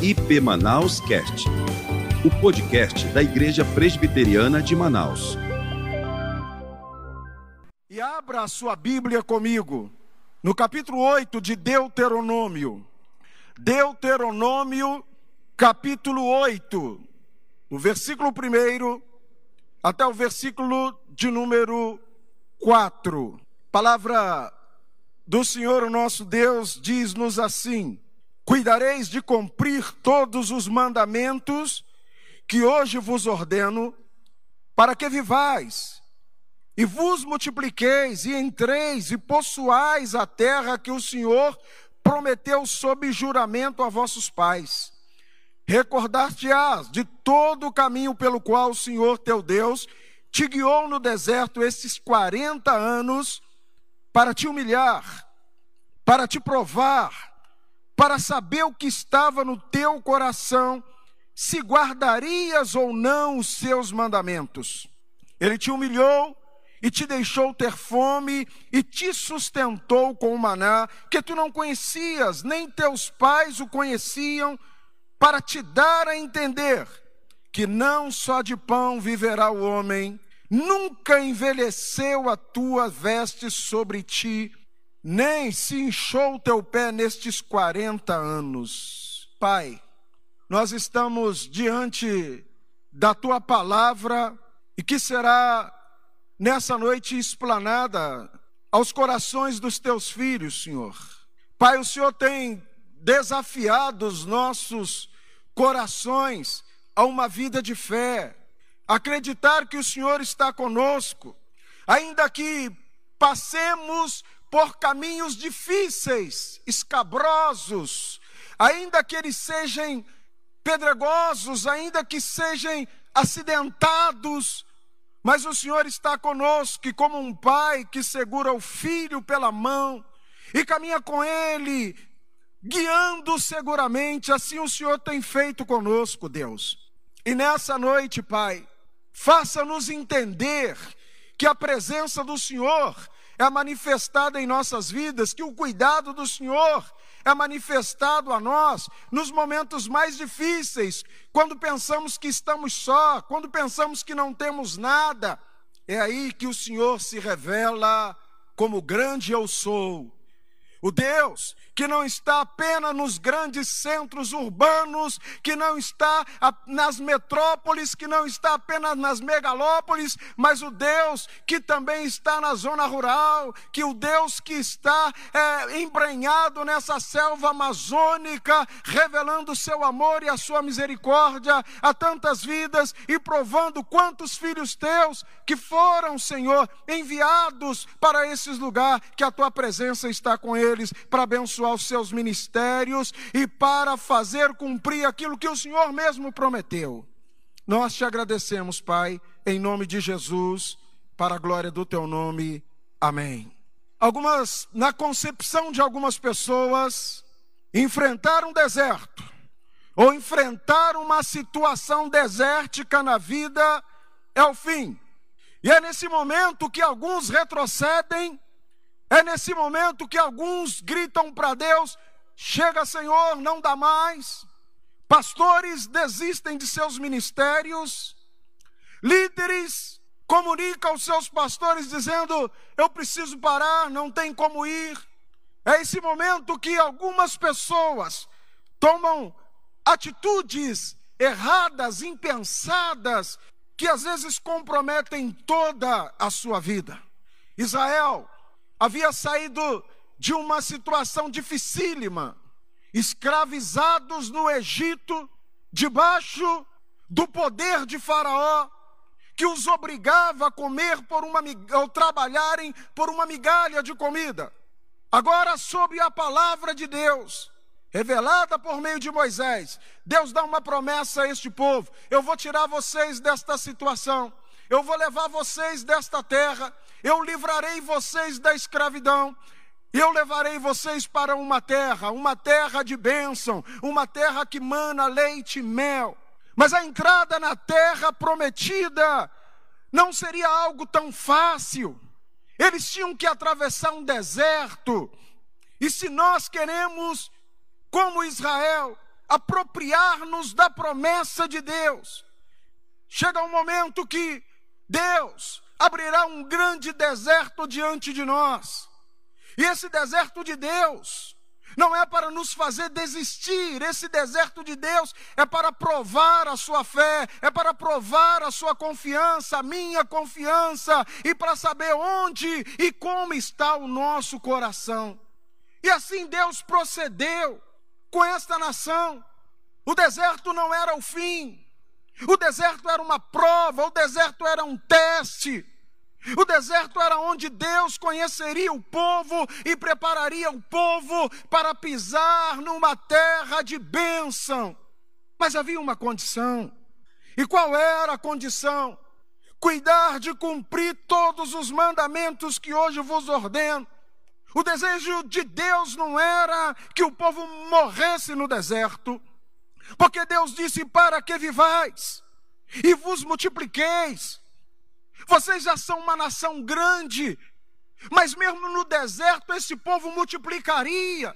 IP Manaus Cast, o podcast da Igreja Presbiteriana de Manaus. E abra a sua Bíblia comigo, no capítulo 8 de Deuteronômio. Deuteronômio, capítulo 8, do versículo 1 até o versículo de número 4. Palavra do Senhor, o nosso Deus, diz-nos assim: Cuidareis de cumprir todos os mandamentos que hoje vos ordeno, para que vivais, e vos multipliqueis, e entreis, e possuais a terra que o Senhor prometeu sob juramento a vossos pais. Recordar-te-ás de todo o caminho pelo qual o Senhor teu Deus te guiou no deserto esses 40 anos, para te humilhar, para te provar, para saber o que estava no teu coração, se guardarias ou não os seus mandamentos. Ele te humilhou e te deixou ter fome e te sustentou com o maná que tu não conhecias, nem teus pais o conheciam, para te dar a entender que não só de pão viverá o homem, nunca envelheceu a tua veste sobre ti, nem se inchou o teu pé nestes 40 anos. Pai, nós estamos diante da tua palavra e que será nessa noite explanada aos corações dos teus filhos, Senhor. Pai, o Senhor tem desafiado os nossos corações a uma vida de fé, acreditar que o Senhor está conosco, ainda que passemos por caminhos difíceis, escabrosos, ainda que eles sejam pedregosos, ainda que sejam acidentados, mas o Senhor está conosco, e como um pai que segura o filho pela mão e caminha com ele, guiando seguramente, assim o Senhor tem feito conosco, Deus. E nessa noite, Pai, faça-nos entender que a presença do Senhor é manifestada em nossas vidas, que o cuidado do Senhor é manifestado a nós nos momentos mais difíceis, quando pensamos que estamos só, quando pensamos que não temos nada. É aí que o Senhor se revela como grande eu sou. O Deus que não está apenas nos grandes centros urbanos, que não está nas metrópoles, que não está apenas nas megalópolis, mas o Deus que também está na zona rural, que o Deus que está é, embrenhado nessa selva amazônica, revelando o seu amor e a sua misericórdia a tantas vidas e provando quantos filhos teus que foram, Senhor, enviados para esses lugares, que a tua presença está com eles para abençoar aos seus ministérios e para fazer cumprir aquilo que o Senhor mesmo prometeu. Nós te agradecemos, Pai, em nome de Jesus, para a glória do teu nome. Amém. Algumas, na concepção de algumas pessoas, enfrentar um deserto ou enfrentar uma situação desértica na vida é o fim. E é nesse momento que alguns retrocedem é nesse momento que alguns gritam para Deus: chega, Senhor, não dá mais. Pastores desistem de seus ministérios. Líderes comunicam aos seus pastores dizendo: eu preciso parar, não tem como ir. É esse momento que algumas pessoas tomam atitudes erradas, impensadas, que às vezes comprometem toda a sua vida. Israel havia saído de uma situação dificílima, escravizados no Egito, debaixo do poder de Faraó, que os obrigava a comer por uma ou trabalharem por uma migalha de comida. Agora, sob a palavra de Deus, revelada por meio de Moisés, Deus dá uma promessa a este povo: eu vou tirar vocês desta situação, eu vou levar vocês desta terra, eu livrarei vocês da escravidão, eu levarei vocês para uma terra, uma terra de bênção, uma terra que mana leite e mel. Mas a entrada na terra prometida não seria algo tão fácil. Eles tinham que atravessar um deserto. E se nós queremos, como Israel, apropriar-nos da promessa de Deus. Chega um momento que Deus abrirá um grande deserto diante de nós. E esse deserto de Deus não é para nos fazer desistir, esse deserto de Deus é para provar a sua fé, é para provar a sua confiança, a minha confiança, e para saber onde e como está o nosso coração. E assim Deus procedeu com esta nação. O deserto não era o fim, o deserto era uma prova, o deserto era um teste. O deserto era onde Deus conheceria o povo e prepararia o povo para pisar numa terra de bênção. Mas havia uma condição. E qual era a condição? Cuidar de cumprir todos os mandamentos que hoje vos ordeno. O desejo de Deus não era que o povo morresse no deserto, porque Deus disse: Para que vivais e vos multipliqueis vocês já são uma nação grande, mas mesmo no deserto esse povo multiplicaria.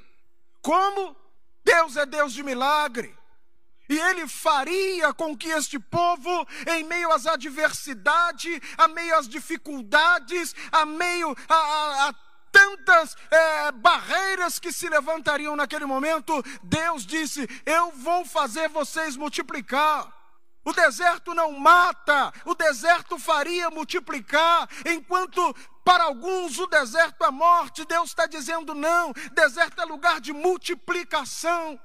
Como? Deus é Deus de milagre. E ele faria com que este povo, em meio às adversidades, a meio às dificuldades, a meio a, a, a tantas é, barreiras que se levantariam naquele momento, Deus disse: Eu vou fazer vocês multiplicar. O deserto não mata, o deserto faria multiplicar, enquanto para alguns o deserto é morte, Deus está dizendo não, deserto é lugar de multiplicação.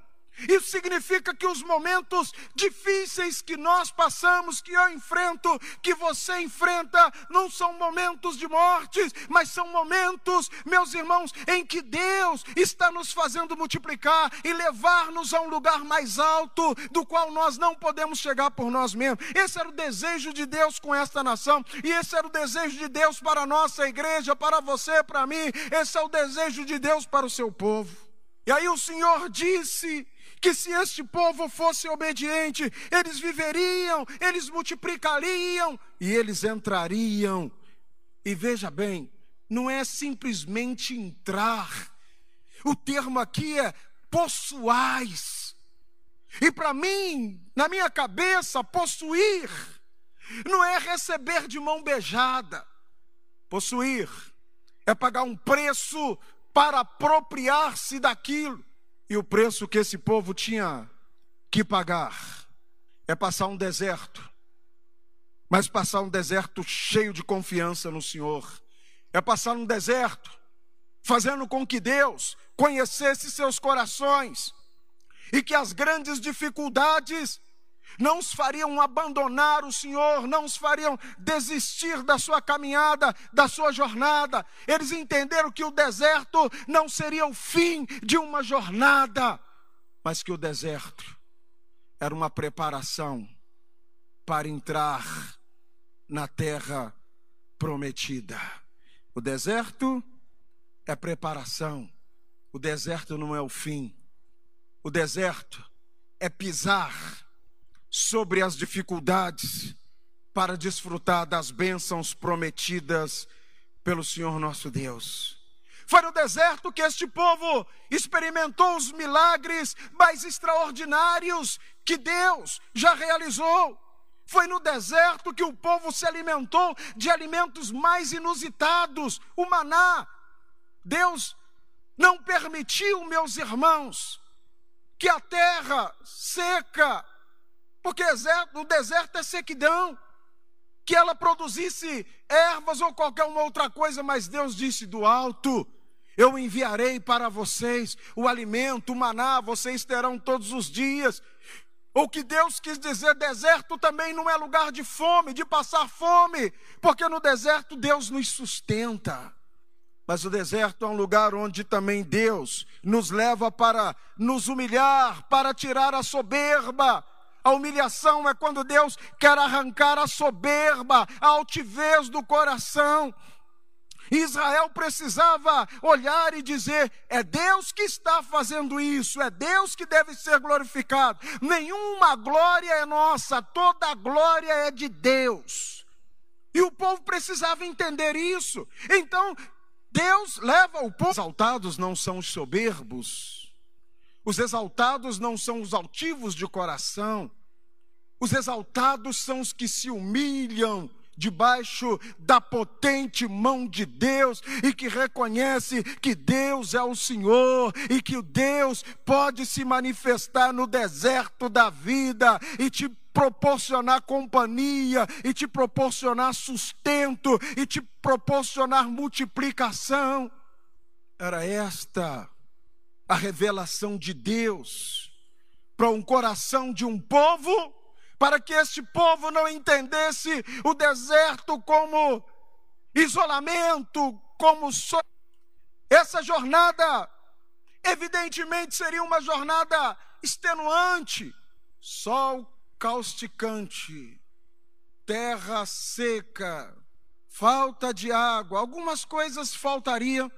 Isso significa que os momentos difíceis que nós passamos, que eu enfrento, que você enfrenta, não são momentos de morte, mas são momentos, meus irmãos, em que Deus está nos fazendo multiplicar e levar-nos a um lugar mais alto, do qual nós não podemos chegar por nós mesmos. Esse era o desejo de Deus com esta nação, e esse era o desejo de Deus para a nossa igreja, para você, para mim. Esse é o desejo de Deus para o seu povo. E aí o Senhor disse que se este povo fosse obediente, eles viveriam, eles multiplicariam e eles entrariam. E veja bem, não é simplesmente entrar, o termo aqui é possuais. E para mim, na minha cabeça, possuir não é receber de mão beijada. Possuir é pagar um preço para apropriar-se daquilo. E o preço que esse povo tinha que pagar é passar um deserto, mas passar um deserto cheio de confiança no Senhor. É passar um deserto, fazendo com que Deus conhecesse seus corações e que as grandes dificuldades não os fariam abandonar o Senhor, não os fariam desistir da sua caminhada, da sua jornada. Eles entenderam que o deserto não seria o fim de uma jornada, mas que o deserto era uma preparação para entrar na terra prometida. O deserto é preparação, o deserto não é o fim. O deserto é pisar sobre as dificuldades para desfrutar das bênçãos prometidas pelo Senhor nosso Deus. Foi no deserto que este povo experimentou os milagres mais extraordinários que Deus já realizou. Foi no deserto que o povo se alimentou de alimentos mais inusitados, o maná. Deus não permitiu, meus irmãos, que a terra seca porque o deserto é sequidão. Que ela produzisse ervas ou qualquer uma outra coisa, mas Deus disse do alto: Eu enviarei para vocês o alimento, o maná, vocês terão todos os dias. O que Deus quis dizer, deserto também não é lugar de fome, de passar fome, porque no deserto Deus nos sustenta. Mas o deserto é um lugar onde também Deus nos leva para nos humilhar, para tirar a soberba, a humilhação é quando Deus quer arrancar a soberba, a altivez do coração. Israel precisava olhar e dizer: é Deus que está fazendo isso, é Deus que deve ser glorificado. Nenhuma glória é nossa, toda glória é de Deus. E o povo precisava entender isso. Então, Deus leva o povo. Os exaltados não são os soberbos, Os exaltados não são os altivos de coração. Os exaltados são os que se humilham debaixo da potente mão de Deus e que reconhece que Deus é o Senhor e que Deus pode se manifestar no deserto da vida e te proporcionar companhia e te proporcionar sustento e te proporcionar multiplicação. Era esta a revelação de Deus para um coração de um povo para que este povo não entendesse o deserto como isolamento, como so... essa jornada evidentemente seria uma jornada extenuante, sol causticante, terra seca, falta de água, algumas coisas faltariam,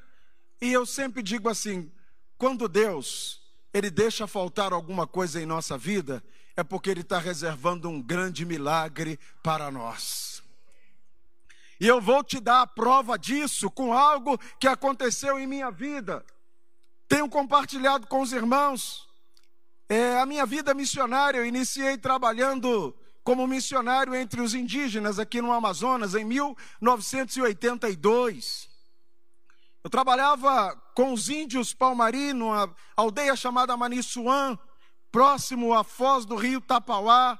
e eu sempre digo assim, quando Deus ele deixa faltar alguma coisa em nossa vida, é porque Ele está reservando um grande milagre para nós. E eu vou te dar a prova disso com algo que aconteceu em minha vida. Tenho compartilhado com os irmãos. É, a minha vida missionária, eu iniciei trabalhando como missionário entre os indígenas aqui no Amazonas em 1982. Eu trabalhava com os índios Palmari, numa aldeia chamada Manissuã, próximo à foz do rio Tapauá,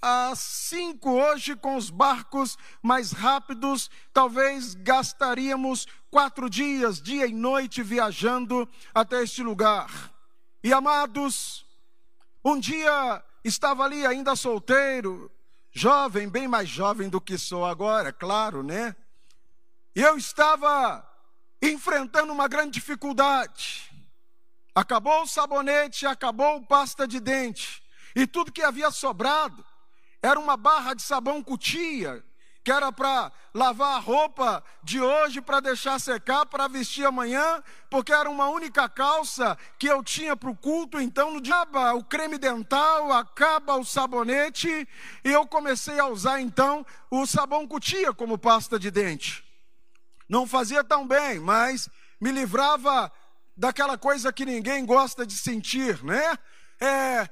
às cinco hoje com os barcos mais rápidos, talvez gastaríamos quatro dias, dia e noite, viajando até este lugar. E amados, um dia estava ali ainda solteiro, jovem, bem mais jovem do que sou agora, claro, né? E eu estava enfrentando uma grande dificuldade. Acabou o sabonete, acabou pasta de dente. E tudo que havia sobrado era uma barra de sabão cutia, que era para lavar a roupa de hoje, para deixar secar, para vestir amanhã, porque era uma única calça que eu tinha para o culto. Então, no dia, acaba o creme dental, acaba o sabonete, e eu comecei a usar então o sabão cutia como pasta de dente. Não fazia tão bem, mas me livrava daquela coisa que ninguém gosta de sentir, né? É,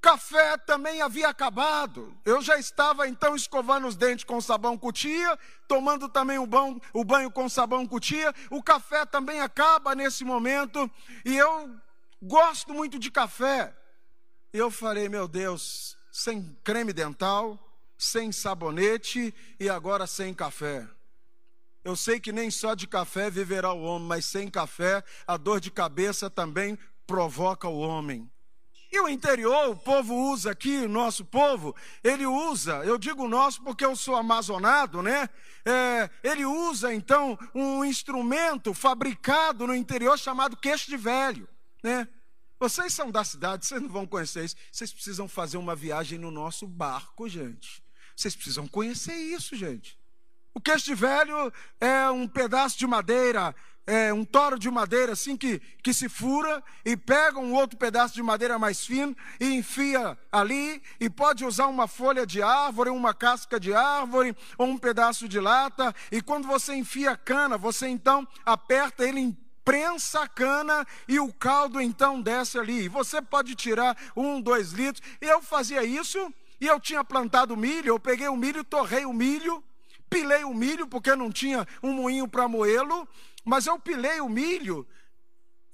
café também havia acabado. Eu já estava então escovando os dentes com sabão cutia, tomando também o, o banho com sabão cutia. O café também acaba nesse momento e eu gosto muito de café. Eu falei, meu Deus, sem creme dental, sem sabonete e agora sem café. Eu sei que nem só de café viverá o homem, mas sem café a dor de cabeça também provoca o homem. E o interior, o povo usa aqui, o nosso povo, ele usa, eu digo nosso porque eu sou amazonado, né? É, ele usa então um instrumento fabricado no interior chamado queixo de velho, né? Vocês são da cidade, vocês não vão conhecer isso. Vocês precisam fazer uma viagem no nosso barco, gente. Vocês precisam conhecer isso, gente. O queixo de velho é um pedaço de madeira, é um toro de madeira assim que, que se fura e pega um outro pedaço de madeira mais fino e enfia ali e pode usar uma folha de árvore, uma casca de árvore ou um pedaço de lata e quando você enfia a cana, você então aperta ele prensa a cana e o caldo então desce ali. E você pode tirar um, dois litros. Eu fazia isso e eu tinha plantado milho, eu peguei o milho, torrei o milho pilei o milho, porque não tinha um moinho para moê-lo, mas eu pilei o milho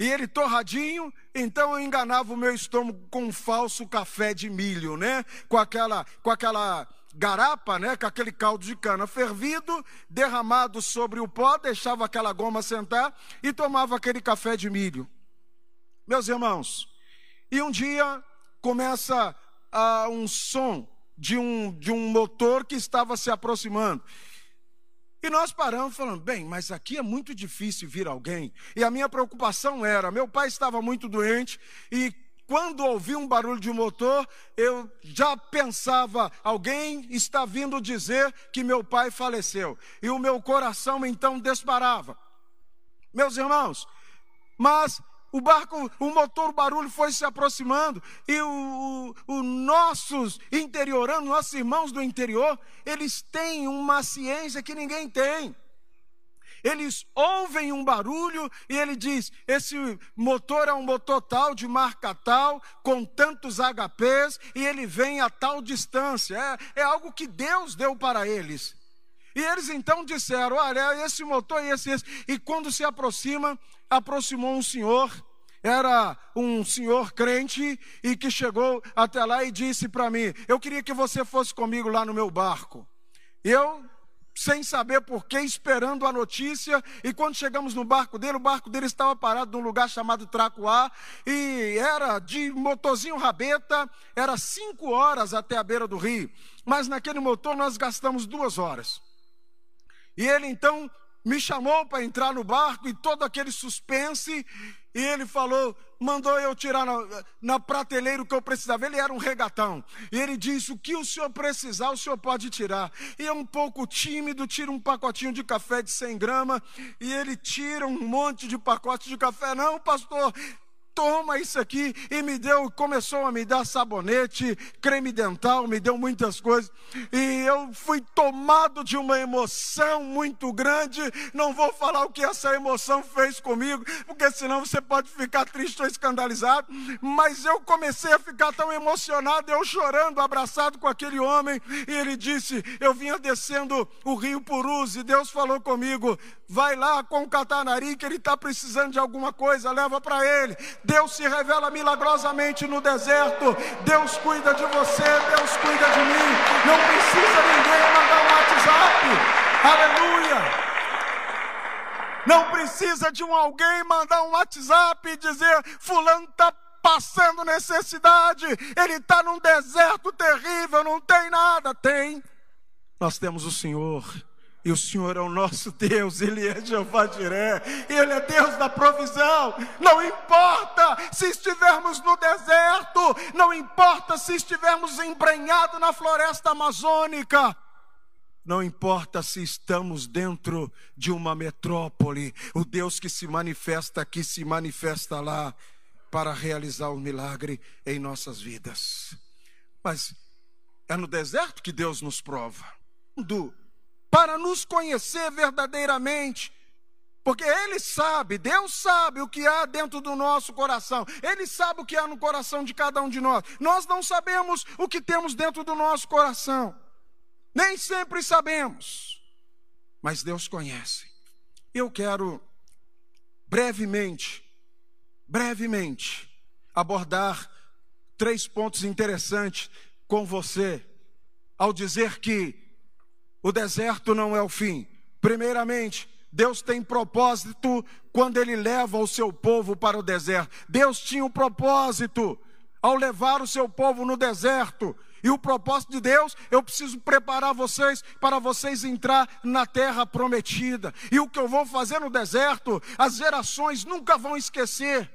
e ele torradinho, então eu enganava o meu estômago com um falso café de milho, né? Com aquela, com aquela garapa, né? Com aquele caldo de cana fervido, derramado sobre o pó, deixava aquela goma sentar e tomava aquele café de milho. Meus irmãos, e um dia começa uh, um som de um, de um motor que estava se aproximando. E nós paramos falando, bem, mas aqui é muito difícil vir alguém. E a minha preocupação era, meu pai estava muito doente e quando ouvi um barulho de motor, eu já pensava, alguém está vindo dizer que meu pai faleceu. E o meu coração então disparava. Meus irmãos, mas o barco, o motor, o barulho foi se aproximando e o, o, nossos interioranos, nossos irmãos do interior, eles têm uma ciência que ninguém tem. eles ouvem um barulho e ele diz: esse motor é um motor tal, de marca tal, com tantos HPs, e ele vem a tal distância. É, é algo que Deus deu para eles. E eles então disseram: Olha, esse motor e esse, esse. E quando se aproxima, aproximou um senhor, era um senhor crente, e que chegou até lá e disse para mim: Eu queria que você fosse comigo lá no meu barco. Eu sem saber porquê, esperando a notícia, e quando chegamos no barco dele, o barco dele estava parado num lugar chamado Tracuá, e era de motorzinho rabeta, era cinco horas até a beira do rio, mas naquele motor nós gastamos duas horas. E ele então me chamou para entrar no barco e todo aquele suspense, e ele falou, mandou eu tirar na, na prateleira o que eu precisava. Ele era um regatão. E ele disse: O que o senhor precisar, o senhor pode tirar. E é um pouco tímido, tira um pacotinho de café de 100 gramas. E ele tira um monte de pacote de café. Não, pastor, toma isso aqui e me deu, começou a me dar sabonete, creme dental, me deu muitas coisas. E eu fui tomado de uma emoção muito grande. Não vou falar o que essa emoção fez comigo, porque senão você pode ficar triste ou escandalizado. Mas eu comecei a ficar tão emocionado, eu chorando, abraçado com aquele homem, e ele disse: "Eu vinha descendo o Rio Purus e Deus falou comigo: vai lá com o Catanari que ele está precisando de alguma coisa, leva para ele. Deus se revela milagrosamente no deserto. Deus cuida de você, Deus cuida de mim. Não precisa ninguém mandar um WhatsApp. Aleluia. Não precisa de um alguém mandar um WhatsApp e dizer: Fulano está passando necessidade, ele está num deserto terrível, não tem nada. Tem. Nós temos o Senhor e o Senhor é o nosso Deus, Ele é Jeová Jiré, Ele é Deus da provisão. Não importa se estivermos no deserto, não importa se estivermos embrenhados na floresta amazônica, não importa se estamos dentro de uma metrópole, o Deus que se manifesta aqui se manifesta lá para realizar o um milagre em nossas vidas. Mas é no deserto que Deus nos prova. Para nos conhecer verdadeiramente. Porque Ele sabe, Deus sabe o que há dentro do nosso coração, Ele sabe o que há no coração de cada um de nós. Nós não sabemos o que temos dentro do nosso coração, nem sempre sabemos, mas Deus conhece. Eu quero brevemente, brevemente, abordar três pontos interessantes com você, ao dizer que o deserto não é o fim. Primeiramente, Deus tem propósito quando Ele leva o seu povo para o deserto. Deus tinha um propósito ao levar o seu povo no deserto. E o propósito de Deus, eu preciso preparar vocês para vocês entrar na terra prometida. E o que eu vou fazer no deserto, as gerações nunca vão esquecer.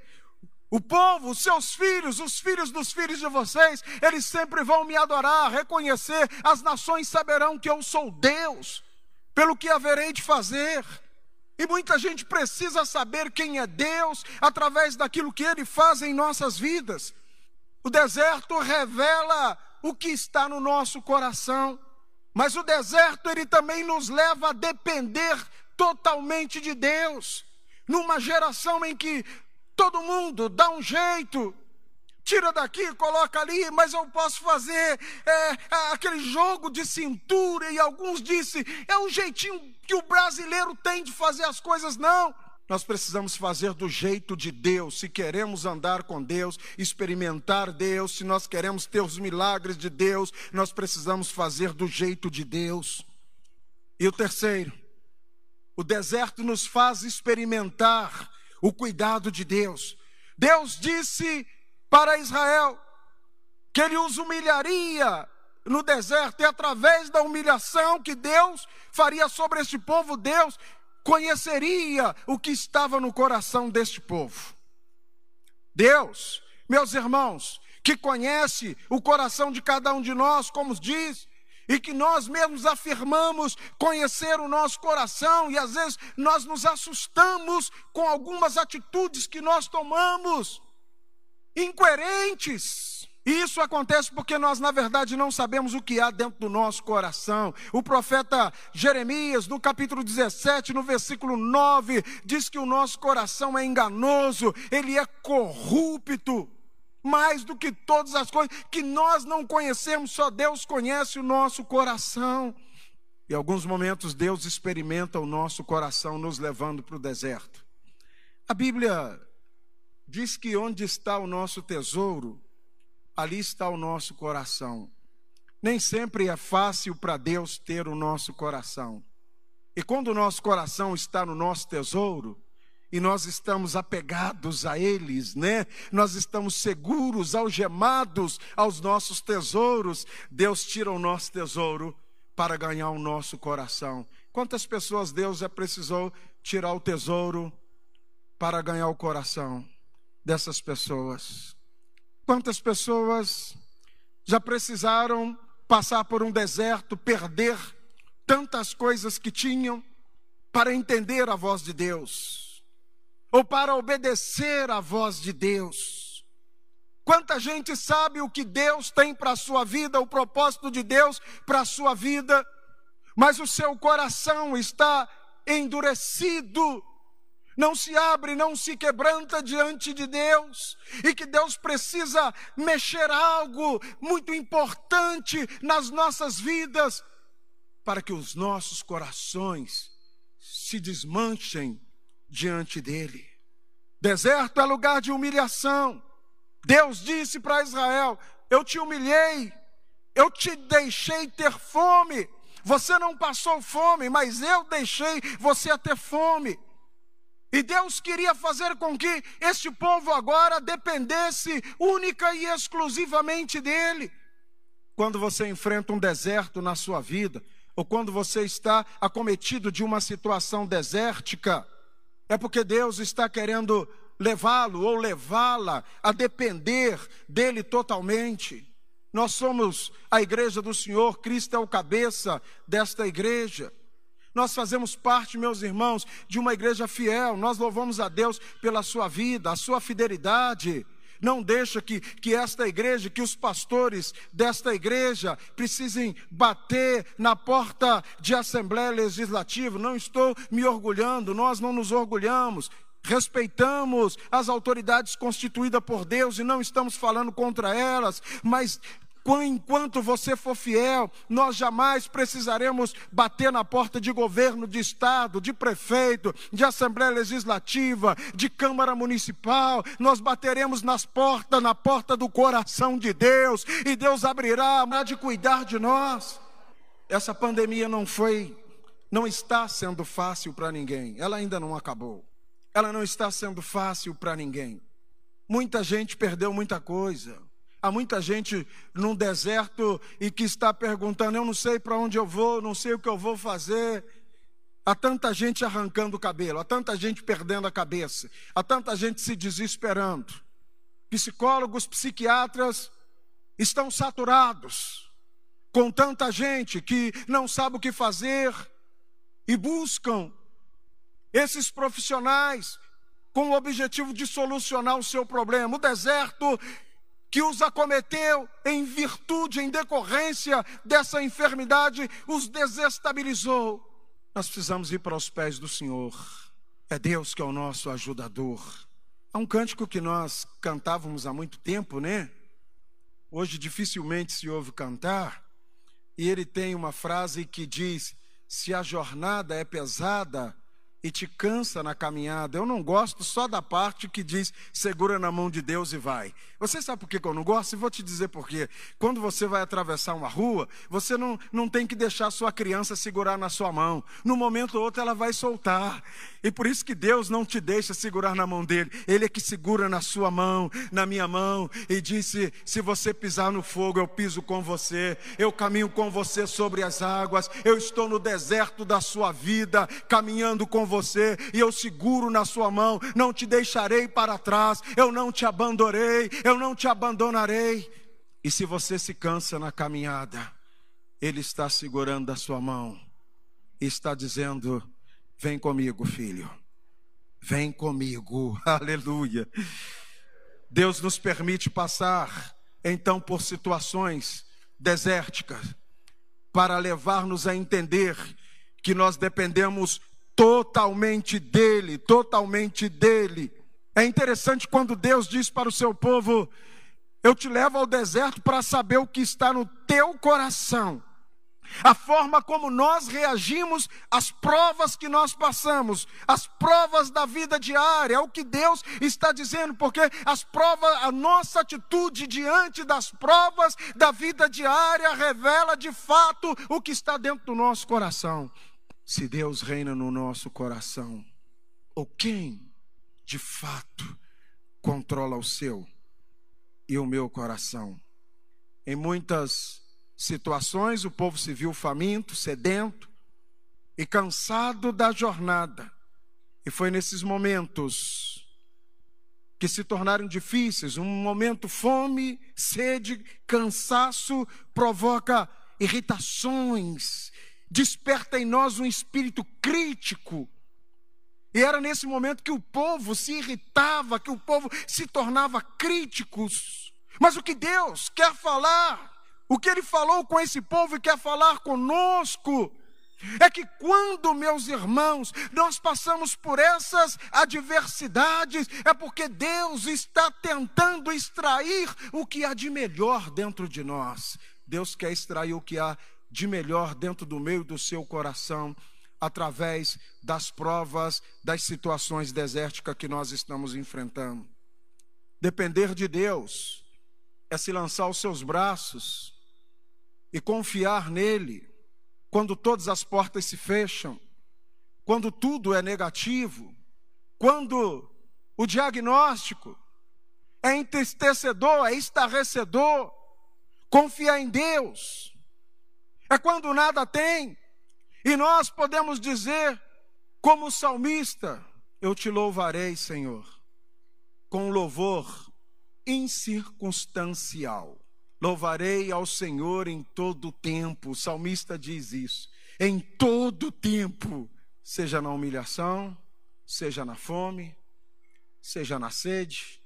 O povo, os seus filhos, os filhos dos filhos de vocês, eles sempre vão me adorar, reconhecer. As nações saberão que eu sou Deus, pelo que haverei de fazer. E muita gente precisa saber quem é Deus através daquilo que Ele faz em nossas vidas. O deserto revela o que está no nosso coração, mas o deserto ele também nos leva a depender totalmente de Deus. Numa geração em que Todo mundo dá um jeito, tira daqui, coloca ali, mas eu posso fazer é, aquele jogo de cintura. E alguns dizem, é um jeitinho que o brasileiro tem de fazer as coisas. Não. Nós precisamos fazer do jeito de Deus, se queremos andar com Deus, experimentar Deus, se nós queremos ter os milagres de Deus, nós precisamos fazer do jeito de Deus. E o terceiro, o deserto nos faz experimentar o cuidado de Deus. Deus disse para Israel que ele os humilharia no deserto, e através da humilhação que Deus faria sobre este povo, Deus conheceria o que estava no coração deste povo. Deus, meus irmãos, que conhece o coração de cada um de nós, como diz, e que nós mesmos afirmamos conhecer o nosso coração e às vezes nós nos assustamos com algumas atitudes que nós tomamos, incoerentes. E isso acontece porque nós, na verdade, não sabemos o que há dentro do nosso coração. O profeta Jeremias, no capítulo 17, no versículo 9, diz que o nosso coração é enganoso, ele é corrupto, mais do que todas as coisas que nós não conhecemos, só Deus conhece o nosso coração. E alguns momentos Deus experimenta o nosso coração nos levando para o deserto. A Bíblia diz que onde está o nosso tesouro, ali está o nosso coração. Nem sempre é fácil para Deus ter o nosso coração. E quando o nosso coração está no nosso tesouro, e nós estamos apegados a eles, né? Nós estamos seguros, algemados aos nossos tesouros. Deus tira o nosso tesouro para ganhar o nosso coração. Quantas pessoas Deus já precisou tirar o tesouro para ganhar o coração dessas pessoas? Quantas pessoas já precisaram passar por um deserto, perder tantas coisas que tinham para entender a voz de Deus, ou para obedecer à voz de Deus? Quanta gente sabe o que Deus tem para a sua vida, o propósito de Deus para a sua vida, mas o seu coração está endurecido não se abre, não se quebranta diante de Deus, e que Deus precisa mexer algo muito importante nas nossas vidas, para que os nossos corações se desmanchem diante dEle. Deserto é lugar de humilhação. Deus disse para Israel: Eu te humilhei, eu te deixei ter fome. Você não passou fome, mas eu deixei você ter fome. E Deus queria fazer com que este povo agora dependesse única e exclusivamente dele. Quando você enfrenta um deserto na sua vida, ou quando você está acometido de uma situação desértica, é porque Deus está querendo levá-lo ou levá-la a depender dele totalmente. Nós somos a igreja do Senhor, Cristo é o cabeça desta igreja. Nós fazemos parte, meus irmãos, de uma igreja fiel. Nós louvamos a Deus pela sua vida, a sua fidelidade. Não deixa que, que esta igreja, que os pastores desta igreja precisem bater na porta de Assembleia Legislativa. Não estou me orgulhando, nós não nos orgulhamos. Respeitamos as autoridades constituídas por Deus e não estamos falando contra elas, mas Enquanto você for fiel, nós jamais precisaremos bater na porta de governo, de estado, de prefeito, de assembleia legislativa, de câmara municipal. Nós bateremos nas portas, na porta do coração de Deus, e Deus abrirá para de cuidar de nós. Essa pandemia não foi, não está sendo fácil para ninguém. Ela ainda não acabou. Ela não está sendo fácil para ninguém. Muita gente perdeu muita coisa. Há muita gente num deserto e que está perguntando: eu não sei para onde eu vou, não sei o que eu vou fazer. Há tanta gente arrancando o cabelo, há tanta gente perdendo a cabeça, há tanta gente se desesperando. Psicólogos, psiquiatras estão saturados com tanta gente que não sabe o que fazer e buscam esses profissionais com o objetivo de solucionar o seu problema. O deserto que os acometeu em virtude, em decorrência dessa enfermidade, os desestabilizou. Nós precisamos ir para os pés do Senhor. É Deus que é o nosso ajudador. Há um cântico que nós cantávamos há muito tempo, né? Hoje dificilmente se ouve cantar, e ele tem uma frase que diz: Se a jornada é pesada, e te cansa na caminhada. Eu não gosto só da parte que diz segura na mão de Deus e vai. Você sabe por que eu não gosto? E vou te dizer por quê. Quando você vai atravessar uma rua, você não, não tem que deixar sua criança segurar na sua mão. No momento ou outro ela vai soltar. E por isso que Deus não te deixa segurar na mão dele. Ele é que segura na sua mão, na minha mão, e disse: se você pisar no fogo, eu piso com você. Eu caminho com você sobre as águas. Eu estou no deserto da sua vida, caminhando com você e eu seguro na sua mão, não te deixarei para trás, eu não te abandonarei, eu não te abandonarei. E se você se cansa na caminhada, Ele está segurando a sua mão e está dizendo: Vem comigo, filho, vem comigo, aleluia. Deus nos permite passar então por situações desérticas, para levar-nos a entender que nós dependemos totalmente dele, totalmente dele. É interessante quando Deus diz para o seu povo: Eu te levo ao deserto para saber o que está no teu coração. A forma como nós reagimos às provas que nós passamos, as provas da vida diária, é o que Deus está dizendo, porque as provas, a nossa atitude diante das provas da vida diária revela de fato o que está dentro do nosso coração. Se Deus reina no nosso coração, ou quem de fato controla o seu e o meu coração? Em muitas situações, o povo se viu faminto, sedento e cansado da jornada. E foi nesses momentos que se tornaram difíceis, um momento fome, sede, cansaço provoca irritações, desperta em nós um espírito crítico. E era nesse momento que o povo se irritava, que o povo se tornava críticos. Mas o que Deus quer falar o que ele falou com esse povo e quer falar conosco é que quando, meus irmãos, nós passamos por essas adversidades, é porque Deus está tentando extrair o que há de melhor dentro de nós. Deus quer extrair o que há de melhor dentro do meio do seu coração, através das provas, das situações desérticas que nós estamos enfrentando. Depender de Deus é se lançar aos seus braços e confiar nele quando todas as portas se fecham, quando tudo é negativo, quando o diagnóstico é entristecedor, é estarrecedor, confiar em Deus. É quando nada tem e nós podemos dizer, como salmista, eu te louvarei, Senhor, com louvor incircunstancial. Louvarei ao Senhor em todo tempo. O salmista diz isso. Em todo tempo, seja na humilhação, seja na fome, seja na sede,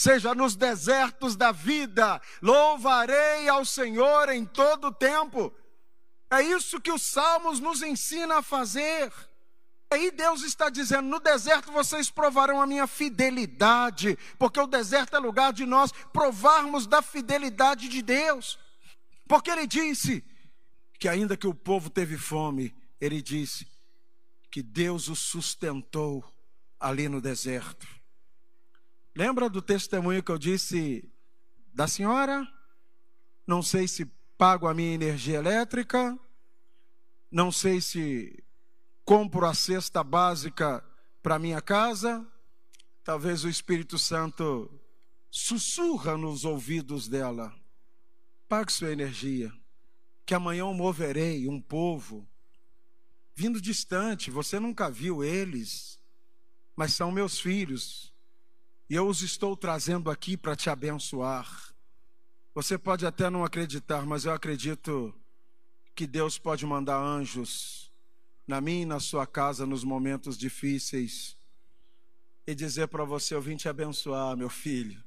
seja nos desertos da vida, louvarei ao Senhor em todo tempo. É isso que os salmos nos ensina a fazer. Aí Deus está dizendo: no deserto vocês provarão a minha fidelidade, porque o deserto é lugar de nós provarmos da fidelidade de Deus. Porque Ele disse que, ainda que o povo teve fome, Ele disse que Deus o sustentou ali no deserto. Lembra do testemunho que eu disse da senhora? Não sei se pago a minha energia elétrica, não sei se compro a cesta básica para minha casa, talvez o Espírito Santo sussurra nos ouvidos dela: pague sua energia, que amanhã eu moverei um povo. Vindo distante, você nunca viu eles, mas são meus filhos, e eu os estou trazendo aqui para te abençoar. Você pode até não acreditar, mas eu acredito que Deus pode mandar anjos na minha e na sua casa nos momentos difíceis e dizer para você: Eu vim te abençoar, meu filho.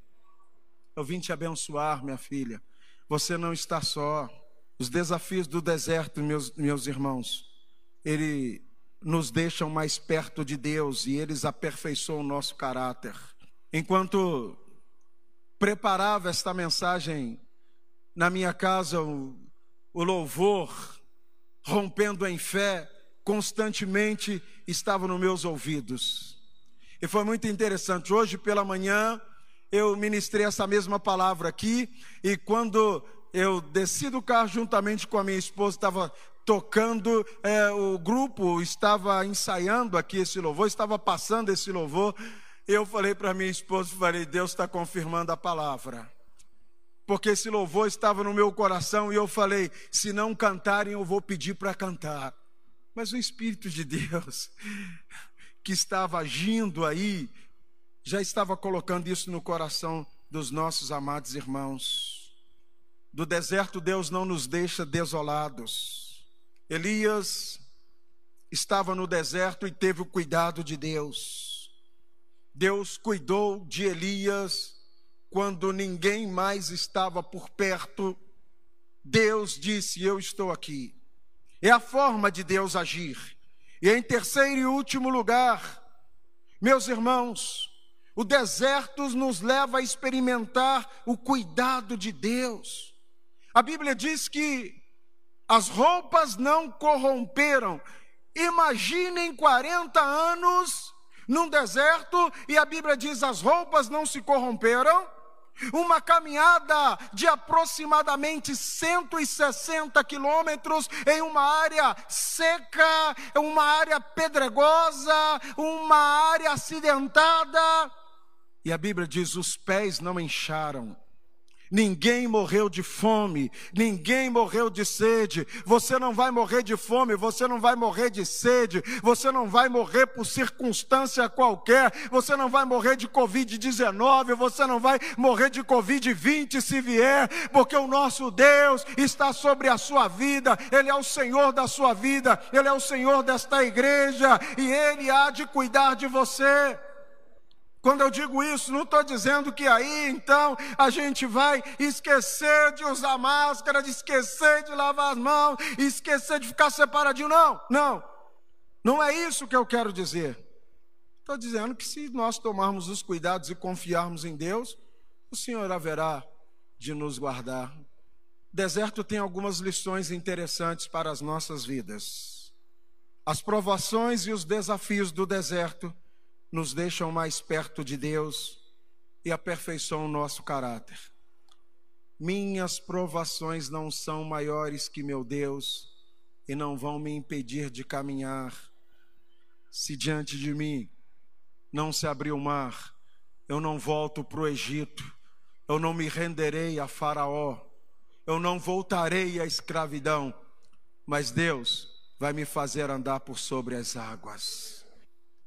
Eu vim te abençoar, minha filha. Você não está só. Os desafios do deserto, meus, meus irmãos, ele nos deixam mais perto de Deus e eles aperfeiçoam o nosso caráter. Enquanto preparava esta mensagem na minha casa, o, o louvor, rompendo em fé, constantemente estava nos meus ouvidos. E foi muito interessante. Hoje pela manhã eu ministrei essa mesma palavra aqui, e quando eu desci do carro juntamente com a minha esposa, estava tocando, é, o grupo estava ensaiando aqui esse louvor, estava passando esse louvor. Eu falei para minha esposa, falei, Deus está confirmando a palavra. Porque esse louvor estava no meu coração e eu falei, se não cantarem, eu vou pedir para cantar. Mas o Espírito de Deus, que estava agindo aí, já estava colocando isso no coração dos nossos amados irmãos. Do deserto, Deus não nos deixa desolados. Elias estava no deserto e teve o cuidado de Deus. Deus cuidou de Elias quando ninguém mais estava por perto, Deus disse: Eu estou aqui. É a forma de Deus agir. E em terceiro e último lugar, meus irmãos, o deserto nos leva a experimentar o cuidado de Deus. A Bíblia diz que as roupas não corromperam. Imaginem 40 anos num deserto e a Bíblia diz as roupas não se corromperam. Uma caminhada de aproximadamente 160 quilômetros em uma área seca, uma área pedregosa, uma área acidentada. E a Bíblia diz: os pés não incharam. Ninguém morreu de fome, ninguém morreu de sede. Você não vai morrer de fome, você não vai morrer de sede, você não vai morrer por circunstância qualquer, você não vai morrer de Covid-19, você não vai morrer de Covid-20 se vier, porque o nosso Deus está sobre a sua vida, Ele é o Senhor da sua vida, Ele é o Senhor desta igreja. E Ele há de cuidar de você. Quando eu digo isso, não estou dizendo que aí então a gente vai esquecer de usar máscara, de esquecer de lavar as mãos, esquecer de ficar separadinho. Não, não. Não é isso que eu quero dizer. Estou dizendo que se nós tomarmos os cuidados e confiarmos em Deus, o Senhor haverá de nos guardar. O deserto tem algumas lições interessantes para as nossas vidas. As provações e os desafios do deserto nos deixam mais perto de Deus e aperfeiçoam o nosso caráter. Minhas provações não são maiores que meu Deus e não vão me impedir de caminhar. Se diante de mim não se abrir o mar, eu não volto para o Egito, eu não me renderei a Faraó, eu não voltarei à escravidão, mas Deus vai me fazer andar por sobre as águas.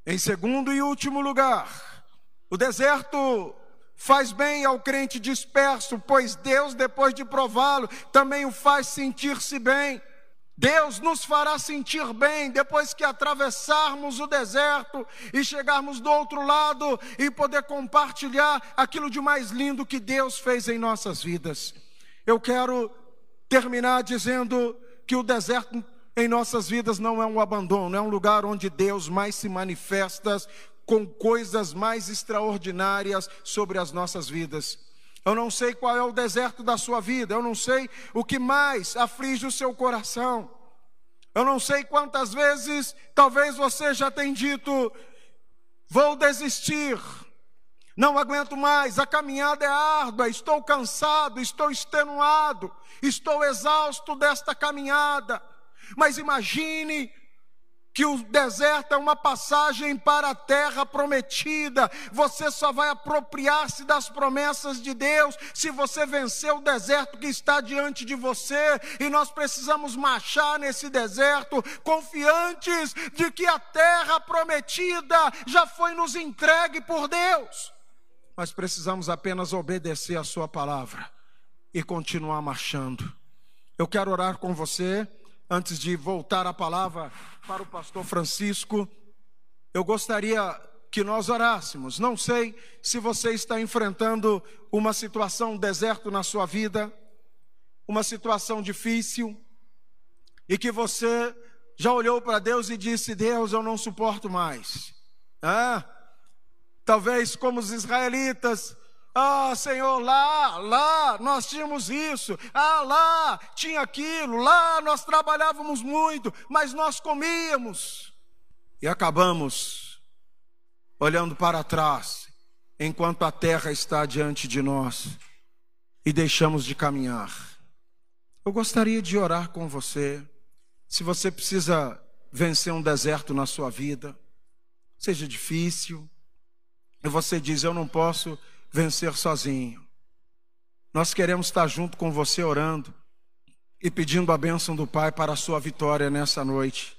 Em segundo e último lugar, o deserto faz bem ao crente disperso, pois Deus, depois de prová-lo, também o faz sentir-se bem. Deus nos fará sentir bem depois que atravessarmos o deserto e chegarmos do outro lado e poder compartilhar aquilo de mais lindo que Deus fez em nossas vidas. Eu quero terminar dizendo que o deserto em nossas vidas não é um abandono, é um lugar onde Deus mais se manifesta com coisas mais extraordinárias sobre as nossas vidas. Eu não sei qual é o deserto da sua vida, eu não sei o que mais aflige o seu coração. Eu não sei quantas vezes talvez você já tenha dito: vou desistir, não aguento mais, a caminhada é árdua, estou cansado, estou extenuado, estou exausto desta caminhada. Mas imagine que o deserto é uma passagem para a terra prometida. Você só vai apropriar-se das promessas de Deus se você vencer o deserto que está diante de você. E nós precisamos marchar nesse deserto confiantes de que a terra prometida já foi nos entregue por Deus. Mas precisamos apenas obedecer a sua palavra e continuar marchando. Eu quero orar com você antes de voltar a palavra para o pastor Francisco, eu gostaria que nós orássemos. Não sei se você está enfrentando uma situação deserto na sua vida, uma situação difícil, e que você já olhou para Deus e disse: Deus, eu não suporto mais. Ah, talvez como os israelitas, ah, Senhor, lá, lá nós tínhamos isso. Ah, lá tinha aquilo. Lá nós trabalhávamos muito, mas nós comíamos. E acabamos olhando para trás, enquanto a terra está diante de nós, e deixamos de caminhar. Eu gostaria de orar com você. Se você precisa vencer um deserto na sua vida, seja difícil, e você diz: Eu não posso vencer sozinho. Nós queremos estar junto com você orando e pedindo a bênção do Pai para a sua vitória nessa noite.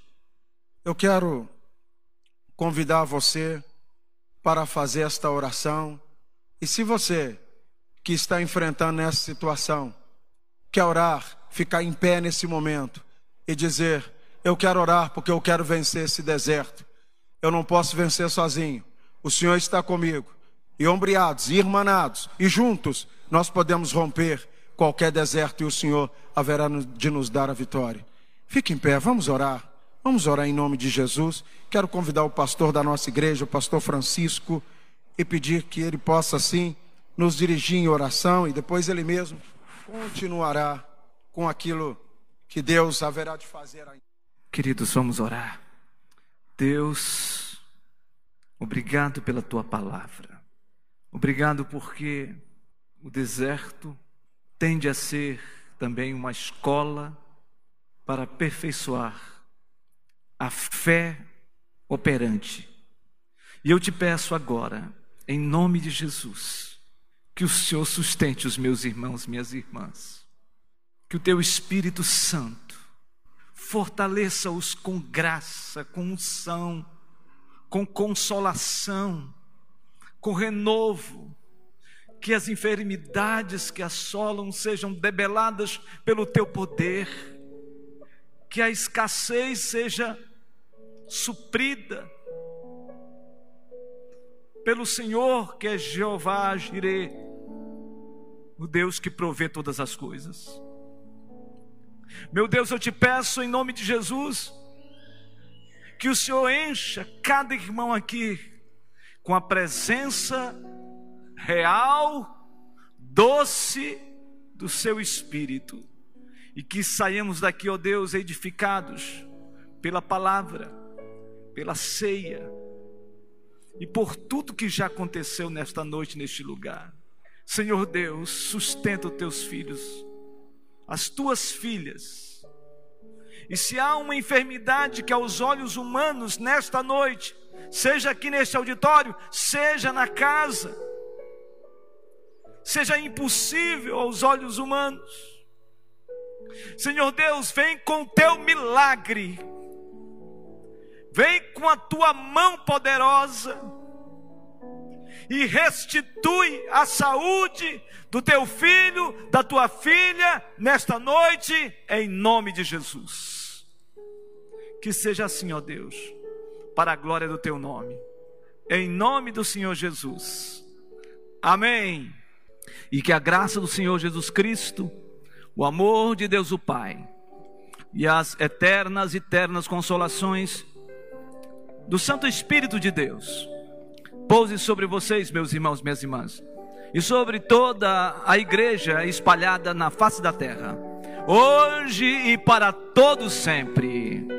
Eu quero convidar você para fazer esta oração. E se você que está enfrentando essa situação quer orar, ficar em pé nesse momento e dizer: Eu quero orar porque eu quero vencer esse deserto. Eu não posso vencer sozinho. O Senhor está comigo e ombreados, e irmanados, e juntos, nós podemos romper qualquer deserto e o Senhor haverá de nos dar a vitória. Fique em pé, vamos orar. Vamos orar em nome de Jesus. Quero convidar o pastor da nossa igreja, o pastor Francisco, e pedir que ele possa, assim, nos dirigir em oração e depois ele mesmo continuará com aquilo que Deus haverá de fazer. Queridos, vamos orar. Deus, obrigado pela tua palavra. Obrigado porque o deserto tende a ser também uma escola para aperfeiçoar a fé operante. E eu te peço agora, em nome de Jesus, que o Senhor sustente os meus irmãos, minhas irmãs, que o teu Espírito Santo fortaleça-os com graça, com unção, com consolação, com renovo, que as enfermidades que assolam sejam debeladas pelo teu poder, que a escassez seja suprida pelo Senhor, que é Jeová Jireh, o Deus que provê todas as coisas. Meu Deus, eu te peço em nome de Jesus, que o Senhor encha cada irmão aqui com a presença real, doce do seu espírito. E que saiamos daqui, ó Deus, edificados pela palavra, pela ceia e por tudo que já aconteceu nesta noite, neste lugar. Senhor Deus, sustenta os teus filhos, as tuas filhas. E se há uma enfermidade que aos olhos humanos nesta noite, seja aqui neste auditório, seja na casa, seja impossível aos olhos humanos. Senhor Deus, vem com o teu milagre, vem com a tua mão poderosa e restitui a saúde do teu filho, da tua filha, nesta noite, em nome de Jesus. Que seja assim, ó Deus, para a glória do teu nome, em nome do Senhor Jesus. Amém e que a graça do Senhor Jesus Cristo, o amor de Deus o Pai e as eternas eternas consolações do Santo Espírito de Deus pouse sobre vocês, meus irmãos, minhas irmãs, e sobre toda a igreja espalhada na face da terra, hoje e para todos sempre.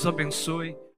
Deus abençoe.